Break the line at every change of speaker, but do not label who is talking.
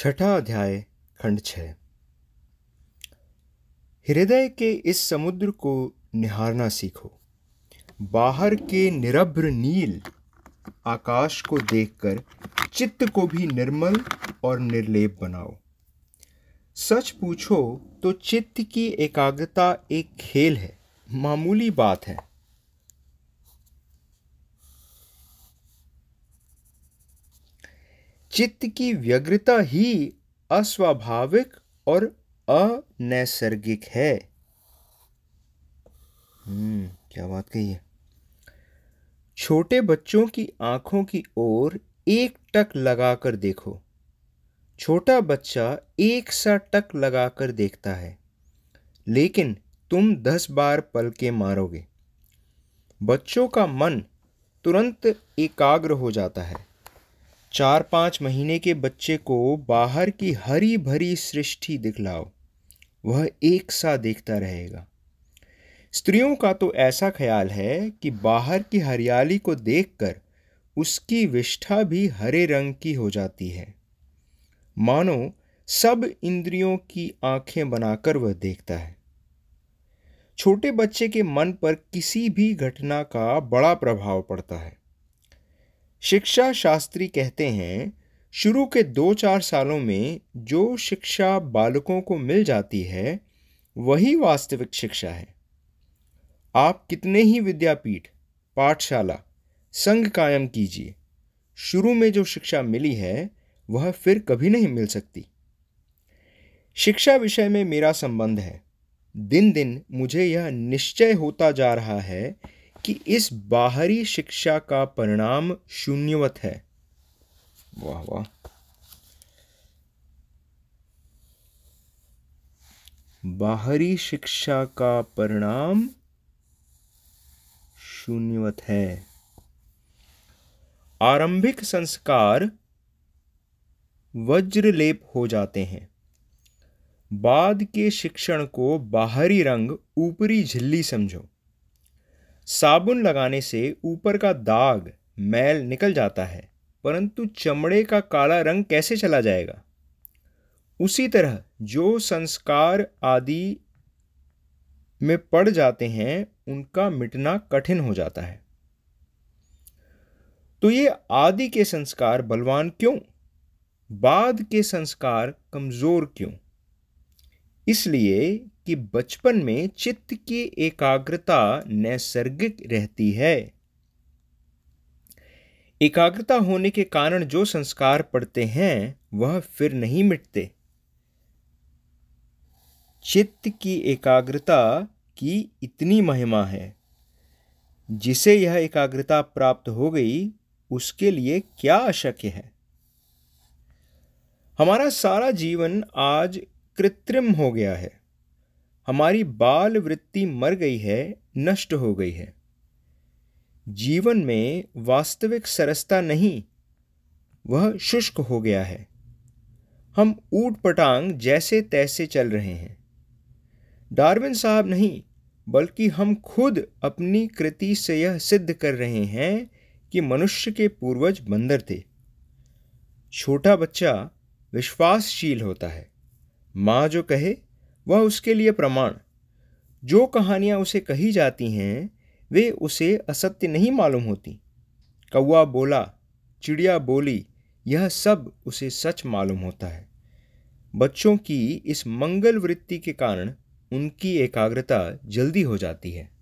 छठा अध्याय, खंड छ। हृदय के इस समुद्र को निहारना सीखो। बाहर के निरभ्र नील आकाश को देखकर चित्त को भी निर्मल और निर्लेप बनाओ। सच पूछो तो चित्त की एकाग्रता एक खेल है, मामूली बात है। चित्त की व्यग्रता ही अस्वाभाविक और अनैसर्गिक है। हम्म क्या बात कही है? छोटे बच्चों की आँखों की ओर एक टक लगाकर देखो। छोटा बच्चा एक सा टक लगाकर देखता है, लेकिन तुम दस बार पल के मारोगे। बच्चों का मन तुरंत एकाग्र हो जाता है। चार पाँच महीने के बच्चे को बाहर की हरी भरी सृष्टि दिखलाओ। वह एक सा देखता रहेगा। स्त्रियों का तो ऐसा ख्याल है कि बाहर की हरियाली को देखकर उसकी विष्ठा भी हरे रंग की हो जाती है। मानो, सब इंद्रियों की आँखें बनाकर वह देखता है। छोटे बच्चे के मन पर किसी भी घटना का बड़ा प्रभाव पड़ता है। शिक्षा शास्त्री कहते हैं, शुरू के दो चार सालों में जो शिक्षा बालकों को मिल जाती है, वही वास्तविक शिक्षा है। आप कितने ही विद्यापीठ, पाठशाला, संघ कायम कीजिए, शुरू में जो शिक्षा मिली है, वह फिर कभी नहीं मिल सकती। शिक्षा विषय में मेरा संबंध है। दिन दिन मुझे यह निश्चय होता जा रहा है कि इस बाहरी शिक्षा का परिणाम शून्यवत है। वाह वाह। बाहरी शिक्षा का परिणाम शून्यवत है। आरंभिक संस्कार वज्रलेप हो जाते हैं। बाद के शिक्षण को बाहरी रंग ऊपरी झिल्ली समझो। साबुन लगाने से ऊपर का दाग, मैल निकल जाता है, परंतु चमड़े का काला रंग कैसे चला जाएगा? उसी तरह जो संस्कार आदि में पड़ जाते हैं, उनका मिटना कठिन हो जाता है। तो ये आदि के संस्कार बलवान क्यों? बाद के संस्कार कमज़ोर क्यों? इसलिए कि बचपन में चित्त की एकाग्रता नैसर्गिक रहती है। एकाग्रता होने के कारण जो संस्कार पड़ते हैं, वह फिर नहीं मिटते। चित्त की एकाग्रता की इतनी महिमा है। जिसे यह एकाग्रता प्राप्त हो गई, उसके लिए क्या अशक्य है? हमारा सारा जीवन आज कृत्रिम हो गया है। हमारी बाल वृत्ति मर गई है, नष्ट हो गई है। जीवन में वास्तविक सरसता नहीं, वह शुष्क हो गया है। हम ऊट पटांग जैसे तैसे चल रहे हैं। डार्विन साहब नहीं, बल्कि हम खुद अपनी कृति से यह सिद्ध कर रहे हैं कि मनुष्य के पूर्वज बंदर थे। छोटा बच्चा विश्वासशील होता है। माँ जो कहे वह उसके लिए प्रमाण। जो कहानियाँ उसे कही जाती हैं, वे उसे असत्य नहीं मालूम होती। कौआ बोला, चिड़िया बोली, यह सब उसे सच मालूम होता है। बच्चों की इस मंगल वृत्ति के कारण उनकी एकाग्रता जल्दी हो जाती है।